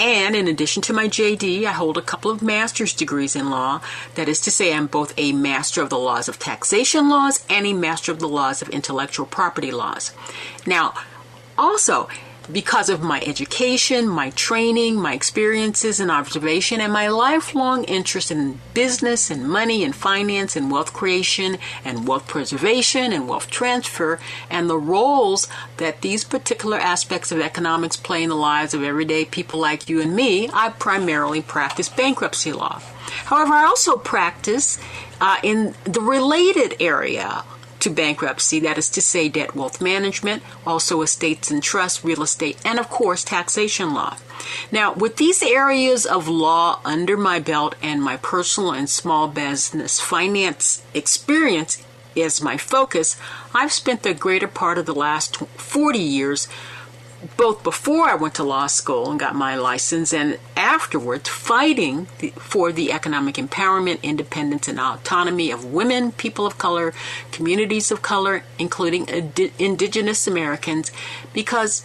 And in addition to my JD, I hold a couple of master's degrees in law. That is to say, I'm both a master of the laws of taxation laws and a master of the laws of intellectual property laws. Now, also, because of my education, my training, my experiences and observation, and my lifelong interest in business and money and finance and wealth creation and wealth preservation and wealth transfer, and the roles that these particular aspects of economics play in the lives of everyday people like you and me, I primarily practice bankruptcy law. However, I also practice uh, in the related area to bankruptcy, that is to say, debt wealth management, also estates and trusts, real estate, and of course, taxation law. Now, with these areas of law under my belt and my personal and small business finance experience as my focus, I've spent the greater part of the last 40 years both before I went to law school and got my license and afterwards fighting for the economic empowerment, independence, and autonomy of women, people of color, communities of color, including indigenous Americans, because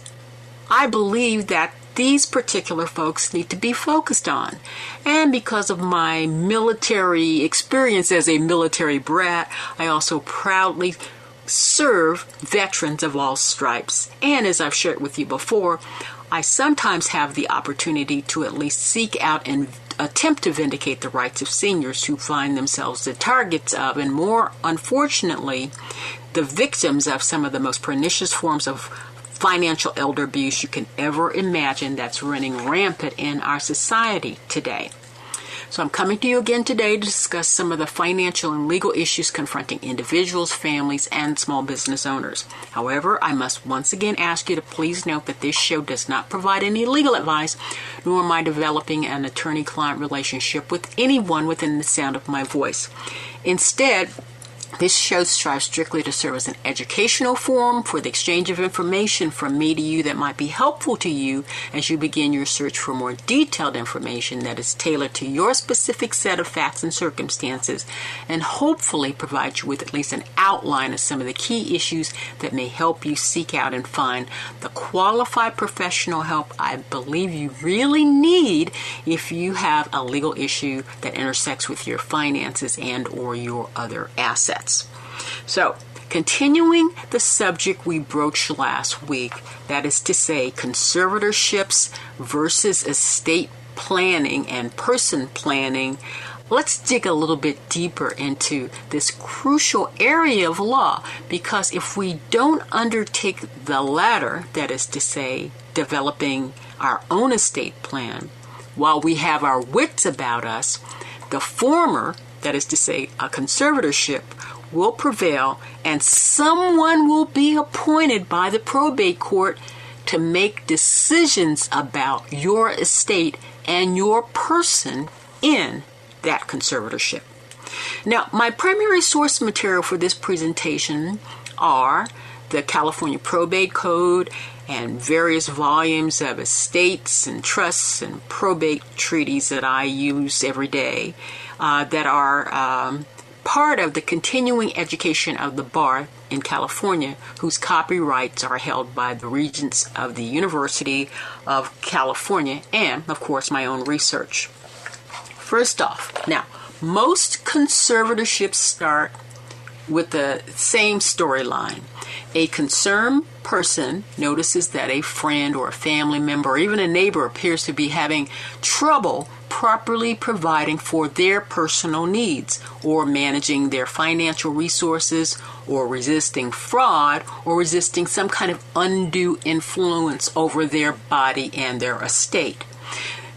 I believe that these particular folks need to be focused on. And because of my military experience as a military brat, I also proudly serve veterans of all stripes. And as I've shared with you before, I sometimes have the opportunity to at least seek out and attempt to vindicate the rights of seniors who find themselves the targets of, and more unfortunately, the victims of some of the most pernicious forms of financial elder abuse you can ever imagine that's running rampant in our society today. So I'm coming to you again today to discuss some of the financial and legal issues confronting individuals, families, and small business owners. However, I must once again ask you to please note that this show does not provide any legal advice, nor am I developing an attorney client relationship with anyone within the sound of my voice. Instead, this show strives strictly to serve as an educational forum for the exchange of information from me to you that might be helpful to you as you begin your search for more detailed information that is tailored to your specific set of facts and circumstances, and hopefully provide you with at least an outline of some of the key issues that may help you seek out and find the qualified professional help I believe you really need if you have a legal issue that intersects with your finances and or your other assets. So, continuing the subject we broached last week, that is to say, conservatorships versus estate planning and person planning, let's dig a little bit deeper into this crucial area of law. Because if we don't undertake the latter, that is to say, developing our own estate plan, while we have our wits about us, the former, that is to say, a conservatorship, will prevail and someone will be appointed by the probate court to make decisions about your estate and your person in that conservatorship. Now, my primary source material for this presentation are the California Probate Code and various volumes of estates and trusts and probate treaties that I use every day uh, that are um, part of the continuing education of the bar in California, whose copyrights are held by the regents of the University of California and, of course, my own research. First off, now, most conservatorships start with the same storyline. A concerned person notices that a friend or a family member or even a neighbor appears to be having trouble properly providing for their personal needs or managing their financial resources or resisting fraud or resisting some kind of undue influence over their body and their estate.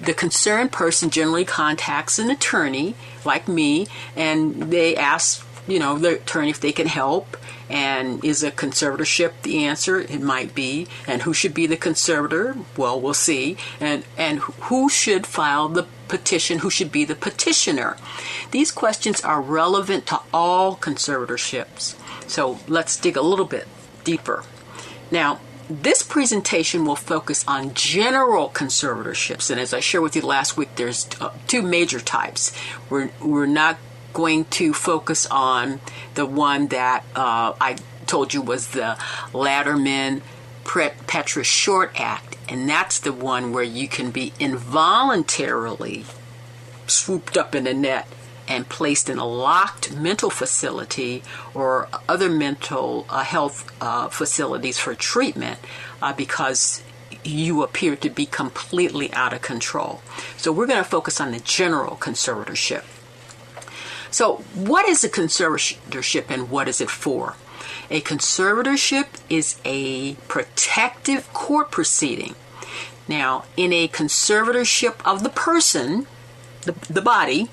The concerned person generally contacts an attorney like me and they ask, you know, the attorney if they can help and is a conservatorship the answer? It might be. And who should be the conservator? Well, we'll see. And and who should file the petition? Who should be the petitioner? These questions are relevant to all conservatorships. So let's dig a little bit deeper. Now, this presentation will focus on general conservatorships, and as I shared with you last week, there's uh, two major types. We're, we're not going to focus on the one that uh, I told you was the Lanterman Petris Short Act, and that's the one where you can be involuntarily swooped up in a net and placed in a locked mental facility or other mental uh, health uh, facilities for treatment uh, because you appear to be completely out of control. So, we're going to focus on the general conservatorship. So, what is a conservatorship and what is it for? A conservatorship is a protective court proceeding. Now, in a conservatorship of the person, the, the body,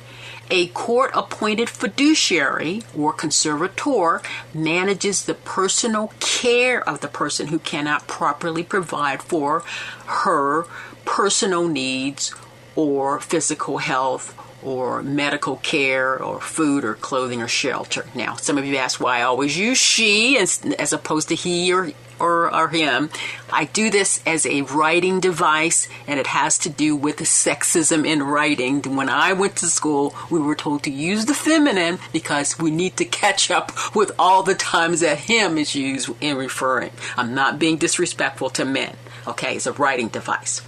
a court appointed fiduciary or conservator manages the personal care of the person who cannot properly provide for her personal needs or physical health or medical care or food or clothing or shelter. Now, some of you ask why I always use she as, as opposed to he or, or, or him. I do this as a writing device and it has to do with the sexism in writing. When I went to school, we were told to use the feminine because we need to catch up with all the times that him is used in referring. I'm not being disrespectful to men. Okay, it's a writing device.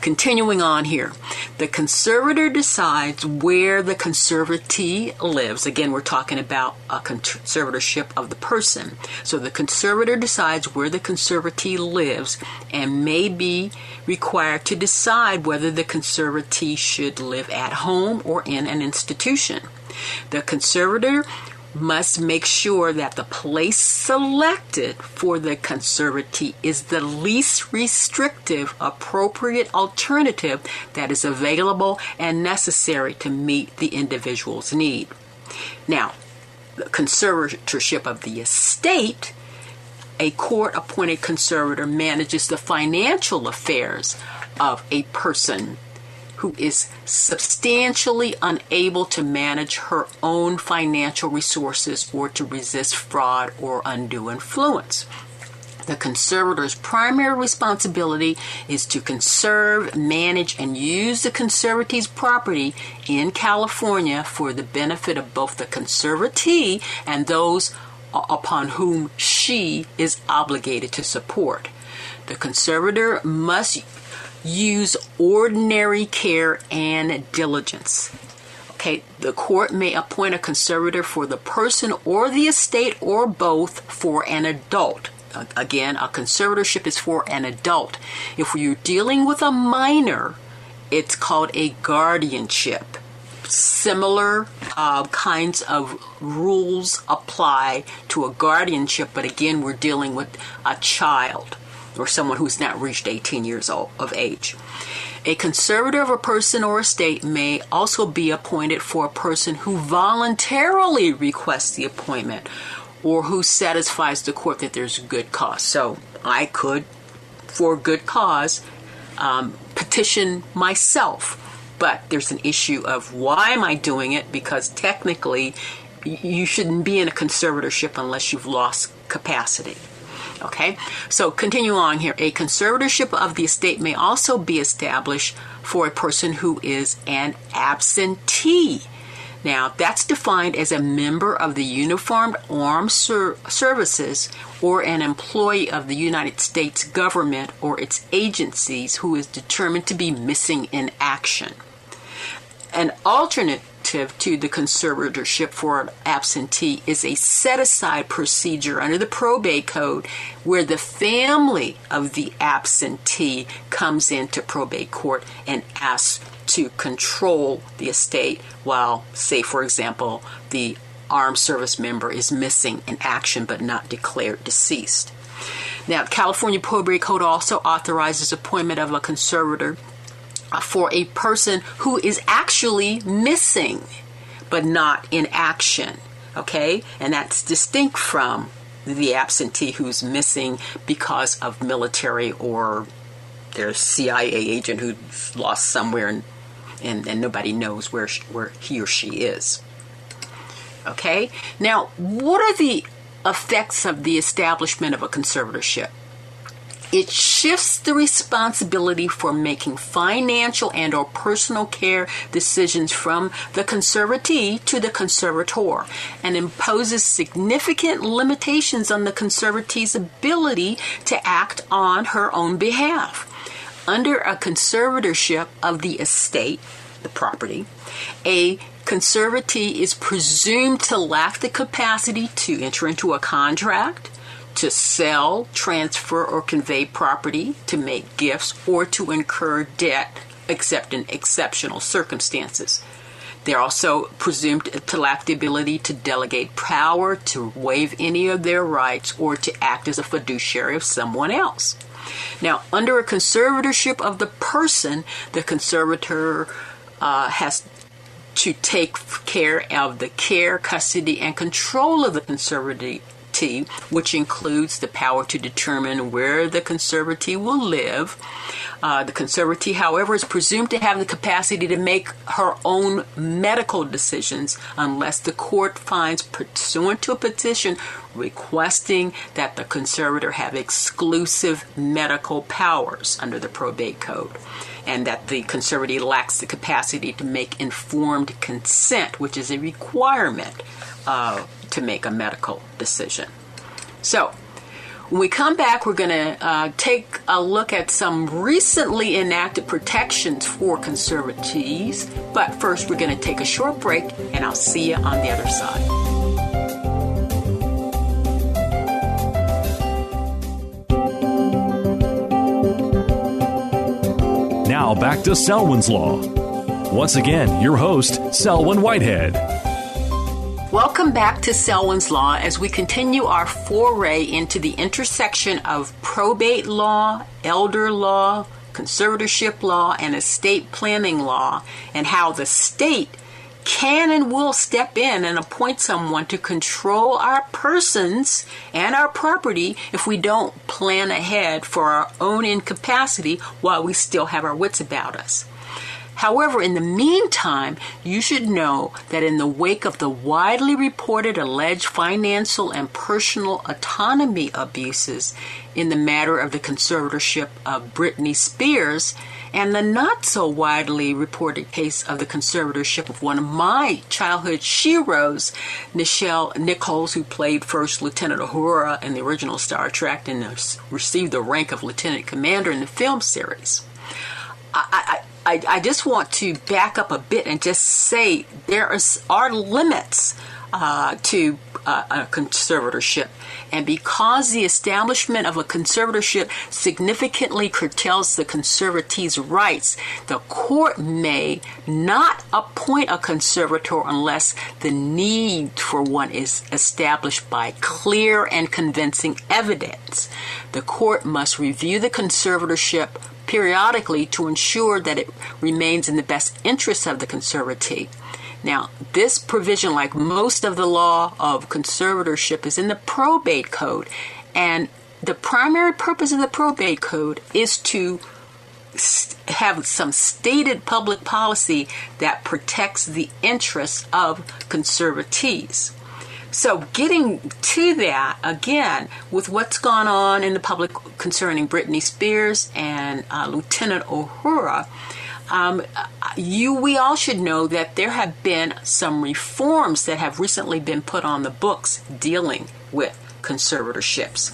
Continuing on here, the conservator decides where the conservatee lives. Again, we're talking about a conservatorship of the person. So the conservator decides where the conservatee lives and may be required to decide whether the conservatee should live at home or in an institution. The conservator must make sure that the place selected for the conservatee is the least restrictive, appropriate alternative that is available and necessary to meet the individual's need. Now, the conservatorship of the estate, a court appointed conservator manages the financial affairs of a person who is substantially unable to manage her own financial resources or to resist fraud or undue influence. The conservator's primary responsibility is to conserve, manage, and use the conservatee's property in California for the benefit of both the conservatee and those upon whom she is obligated to support. The conservator must use ordinary care and diligence. Okay, the court may appoint a conservator for the person or the estate or both for an adult. Again, a conservatorship is for an adult. If you're dealing with a minor, it's called a guardianship. Similar uh, kinds of rules apply to a guardianship, but again, we're dealing with a child or someone who's not reached 18 years old, of age. A conservator of a person or estate may also be appointed for a person who voluntarily requests the appointment or who satisfies the court that there's good cause. So I could, for good cause, um, petition myself. But there's an issue of why am I doing it? Because technically, you shouldn't be in a conservatorship unless you've lost capacity. Okay, so continue on here. A conservatorship of the estate may also be established for a person who is an absentee. Now, that's defined as a member of the Uniformed Armed Ser- Services or an employee of the United States government or its agencies who is determined to be missing in action. An to the conservatorship for an absentee is a set aside procedure under the probate code where the family of the absentee comes into probate court and asks to control the estate while, say, for example, the armed service member is missing in action but not declared deceased. Now, California Probate Code also authorizes appointment of a conservator for a person who is actually missing but not in action. Okay? And that's distinct from the absentee who's missing because of military or their CIA agent who's lost somewhere and, and, and nobody knows where, she, where he or she is. Okay? Now, what are the effects of the establishment of a conservatorship? It shifts the responsibility for making financial and or personal care decisions from the conservatee to the conservator and imposes significant limitations on the conservatee's ability to act on her own behalf. Under a conservatorship of the estate, the property, a conservatee is presumed to lack the capacity to enter into a contract, to sell, transfer, or convey property, to make gifts, or to incur debt, except in exceptional circumstances. They're also presumed to lack the ability to delegate power, to waive any of their rights, or to act as a fiduciary of someone else. Now, under a conservatorship of the person, the conservator uh, has to take care of the care, custody, and control of the which includes the power to determine where the conservatee will live. Uh, the conservatee, however, is presumed to have the capacity to make her own medical decisions unless the court finds, pursuant to a petition, requesting that the conservator have exclusive medical powers under the probate code and that the conservatee lacks the capacity to make informed consent, which is a requirement uh, to make a medical decision. So, when we come back, we're going to uh, take a look at some recently enacted protections for conservatees. But first, we're going to take a short break, and I'll see you on the other side. Now back to Selwyn's Law. Once again, your host, Selwyn Whitehead. Welcome back to Selwyn's Law as we continue our foray into the intersection of probate law, elder law, conservatorship law, and estate planning law, and how the state can and will step in and appoint someone to control our persons and our property if we don't plan ahead for our own incapacity while we still have our wits about us. However, in the meantime, you should know that in the wake of the widely reported alleged financial and personal autonomy abuses in the matter of the conservatorship of Britney Spears, and the not so widely reported case of the conservatorship of one of my childhood sheroes, Nichelle Nichols, who played First Lieutenant Uhura in the original Star Trek and received the rank of Lieutenant Commander in the film series. I, I, I just want to back up a bit and just say there is, are limits uh, to uh, a conservatorship. And because the establishment of a conservatorship significantly curtails the conservatee's rights, the court may not appoint a conservator unless the need for one is established by clear and convincing evidence. The court must review the conservatorship periodically to ensure that it remains in the best interests of the conservatee. Now, this provision, like most of the law of conservatorship, is in the probate code, and the primary purpose of the probate code is to have some stated public policy that protects the interests of conservatees. So, getting to that again, with what's gone on in the public concerning Britney Spears and uh, Lieutenant Uhura, um, you, we all should know that there have been some reforms that have recently been put on the books dealing with conservatorships.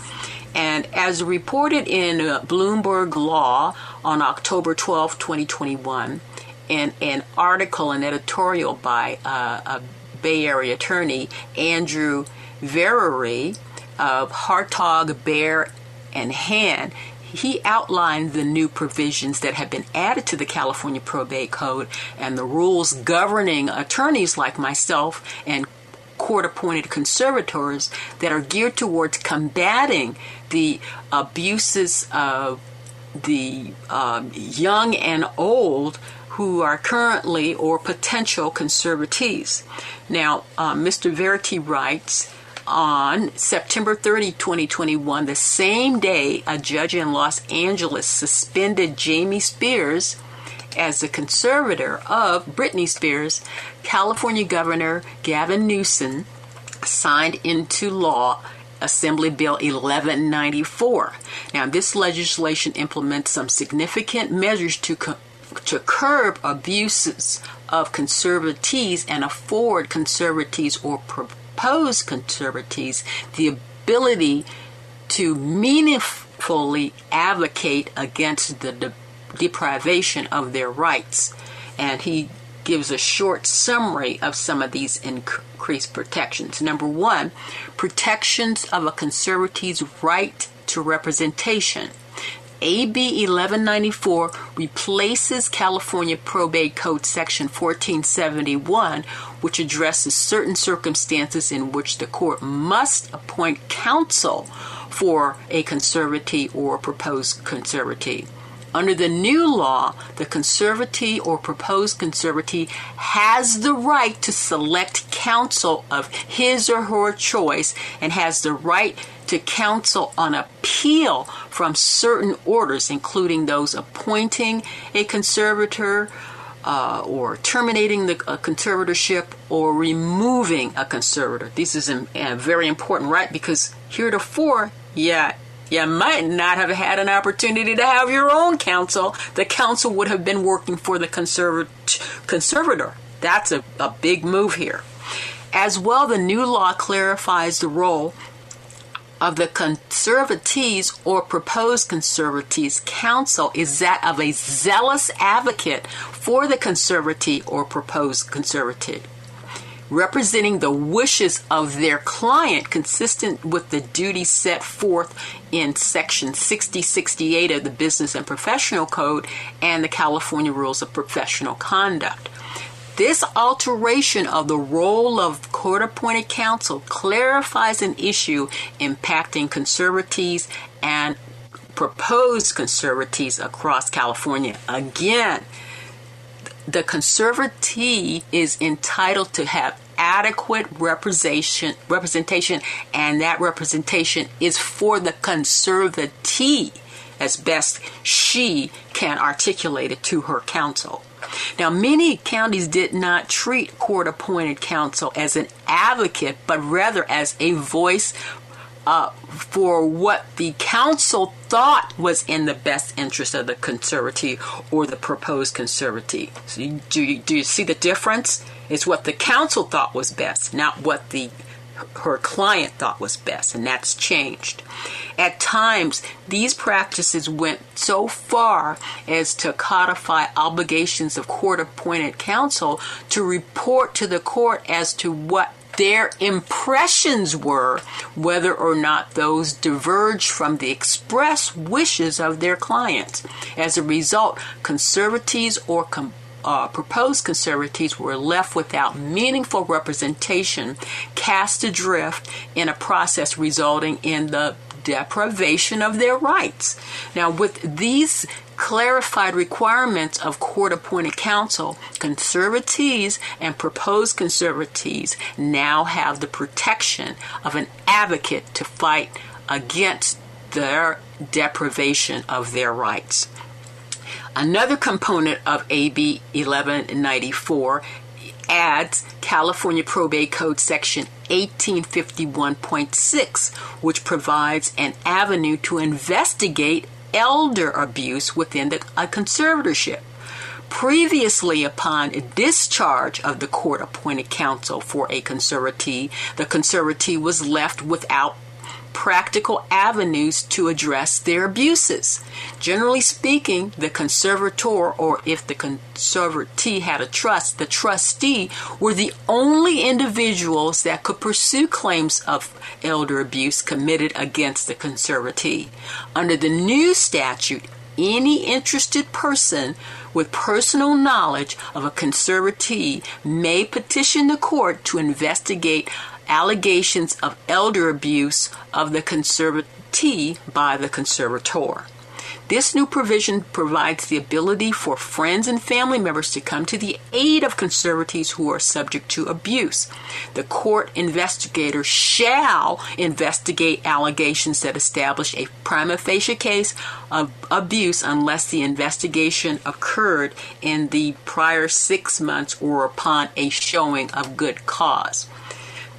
And as reported in uh, Bloomberg Law on October 12, 2021, in an article, an editorial by uh, a Bay Area attorney, Andrew Verity of Hartog, Baer, and Hand, he outlined the new provisions that have been added to the California Probate Code and the rules governing attorneys like myself and court appointed conservators that are geared towards combating the abuses of the um, young and old who are currently or potential conservatees. Now, uh, Mr. Verity writes, on September 30, 2021, the same day a judge in Los Angeles suspended Jamie Spears as the conservator of Britney Spears, California Governor Gavin Newsom signed into law Assembly Bill 1194. Now, this legislation implements some significant measures to co- to curb abuses of conservatees and afford conservatees or proposed conservatees the ability to meaningfully advocate against the de- deprivation of their rights. And he gives a short summary of some of these increased protections. Number one, protections of a conservative's right to representation. AB 1194 replaces California Probate Code Section 1471, which addresses certain circumstances in which the court must appoint counsel for a conservatee or proposed conservatee. Under the new law, the conservatee or proposed conservatee has the right to select counsel of his or her choice and has the right to counsel on appeal from certain orders, including those appointing a conservator. Uh, or terminating the conservatorship or removing a conservator. This is a, a very important right because heretofore, yeah, you might not have had an opportunity to have your own counsel. The counsel would have been working for the conservat- conservator. That's a, a big move here. As well, the new law clarifies the role of the conservatees or proposed conservatees counsel is that of a zealous advocate for the conservatee or proposed conservatee representing the wishes of their client consistent with the duties set forth in section 6068 of the business and professional code and the California rules of professional conduct this alteration of the role of court appointed counsel clarifies an issue impacting conservatees and proposed conservatees across California. Again, the conservatee is entitled to have adequate representation representation and that representation is for the conservatee as best she can articulate it to her counsel. Now, many counties did not treat court appointed counsel as an advocate, but rather as a voice uh, for what the counsel thought was in the best interest of the conservatee or the proposed conservatee. So you, do, you, do you see the difference? It's what the counsel thought was best, not what the her client thought was best, and that's changed. At times, these practices went so far as to codify obligations of court appointed counsel to report to the court as to what their impressions were, whether or not those diverged from the express wishes of their clients. As a result, conservatives or com- uh, proposed conservatives were left without meaningful representation, cast adrift in a process resulting in the deprivation of their rights. Now, with these clarified requirements of court appointed counsel, conservatives and proposed conservatives now have the protection of an advocate to fight against their deprivation of their rights. Another component of AB 1194 adds California Probate Code Section 1851.6, which provides an avenue to investigate elder abuse within the, a conservatorship. Previously, upon discharge of the court appointed counsel for a conservatee, the conservatee was left without practical avenues to address their abuses. Generally speaking, the conservator, or if the conservatee had a trust, the trustee were the only individuals that could pursue claims of elder abuse committed against the conservatee. Under the new statute, any interested person with personal knowledge of a conservatee may petition the court to investigate allegations of elder abuse of the conservatee by the conservator. This new provision provides the ability for friends and family members to come to the aid of conservatees who are subject to abuse. The court investigator shall investigate allegations that establish a prima facie case of abuse unless the investigation occurred in the prior six months or upon a showing of good cause.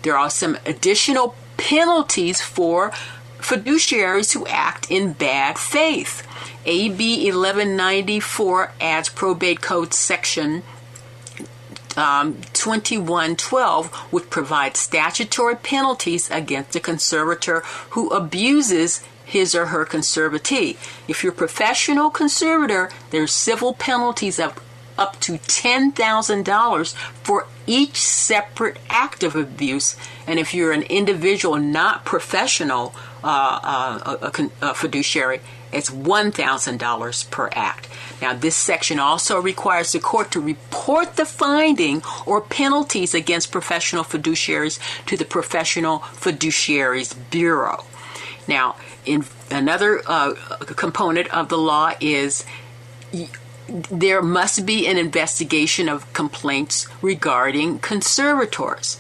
There are some additional penalties for fiduciaries who act in bad faith. AB 1194 adds probate code section um, 2112, which provides statutory penalties against a conservator who abuses his or her conservatee. If you're a professional conservator, there's civil penalties of up to $10,000 for each separate act of abuse. And if you're an individual not professional uh, uh, a, a, fiduciary, it's $1,000 per act. Now, this section also requires the court to report the finding or penalties against professional fiduciaries to the Professional Fiduciaries Bureau. Now, in another uh, component of the law is there must be an investigation of complaints regarding conservators.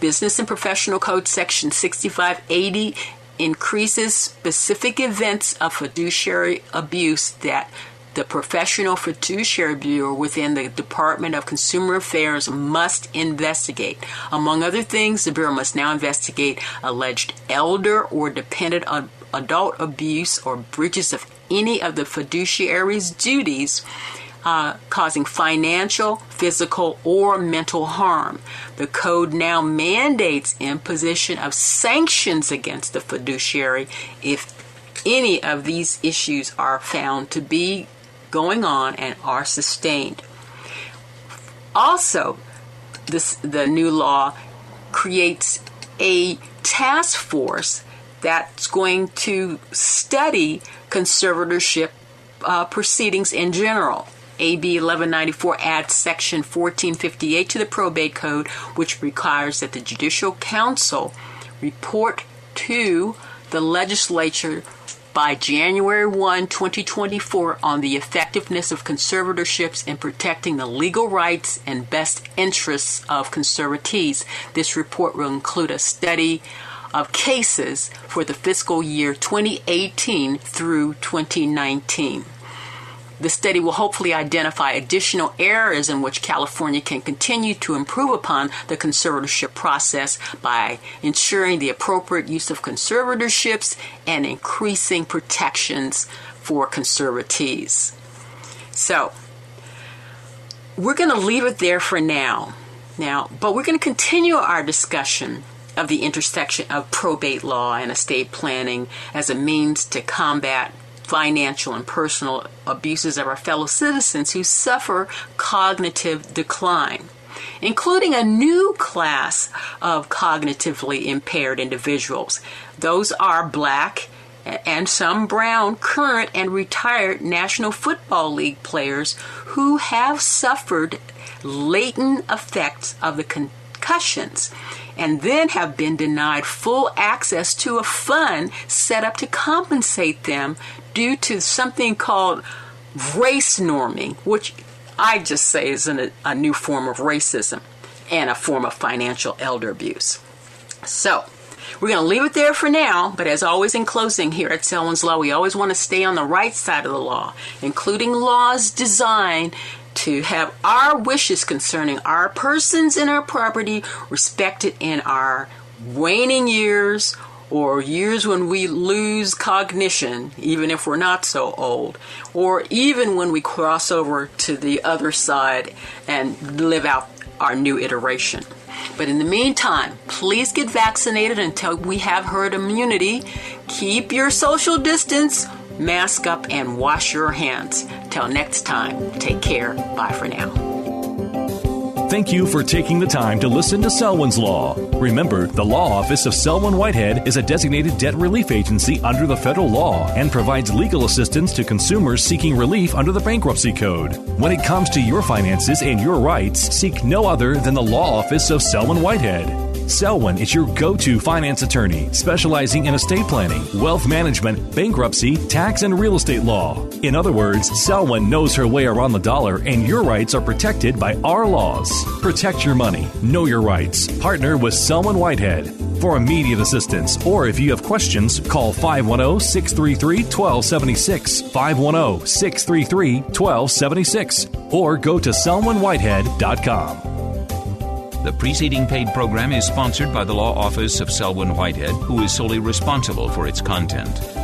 Business and Professional Code Section 6580 increases specific events of fiduciary abuse that the Professional Fiduciary Bureau within the Department of Consumer Affairs must investigate. Among other things, the Bureau must now investigate alleged elder or dependent adult abuse or breaches of any of the fiduciary's duties uh, causing financial, physical, or mental harm. The code now mandates imposition of sanctions against the fiduciary if any of these issues are found to be going on and are sustained. Also, this, the new law creates a task force that's going to study conservatorship uh, proceedings in general. AB 1194 adds Section 1458 to the probate code, which requires that the Judicial Council report to the legislature by January 1, 2024, on the effectiveness of conservatorships in protecting the legal rights and best interests of conservatees. This report will include a study of cases for the fiscal year 2018 through 2019. The study will hopefully identify additional areas in which California can continue to improve upon the conservatorship process by ensuring the appropriate use of conservatorships and increasing protections for conservatees. So, we're going to leave it there for now. Now, but we're going to continue our discussion of the intersection of probate law and estate planning as a means to combat financial and personal abuses of our fellow citizens who suffer cognitive decline, including a new class of cognitively impaired individuals. Those are black and some brown current and retired National Football League players who have suffered latent effects of the concussions and then have been denied full access to a fund set up to compensate them due to something called race norming, which I just say is an, a new form of racism and a form of financial elder abuse. So, we're going to leave it there for now, but as always in closing here at Selwyn's Law, we always want to stay on the right side of the law, including laws designed to have our wishes concerning our persons and our property respected in our waning years or years when we lose cognition, even if we're not so old, or even when we cross over to the other side and live out our new iteration. But in the meantime, please get vaccinated until we have herd immunity. Keep your social distance, mask up, and wash your hands. Till next time, take care. Bye for now. Thank you for taking the time to listen to Selwyn's Law. Remember, the Law Office of Selwyn Whitehead is a designated debt relief agency under the federal law and provides legal assistance to consumers seeking relief under the Bankruptcy Code. When it comes to your finances and your rights, seek no other than the Law Office of Selwyn Whitehead. Selwyn is your go to finance attorney, specializing in estate planning, wealth management, bankruptcy, tax, and real estate law. In other words, Selwyn knows her way around the dollar, and your rights are protected by our laws. Protect your money, know your rights. Partner with Selwyn Whitehead. For immediate assistance, or if you have questions, call 510 633 1276, 510 633 1276, or go to selwynwhitehead.com. The preceding paid program is sponsored by the Law Office of Selwyn Whitehead, who is solely responsible for its content.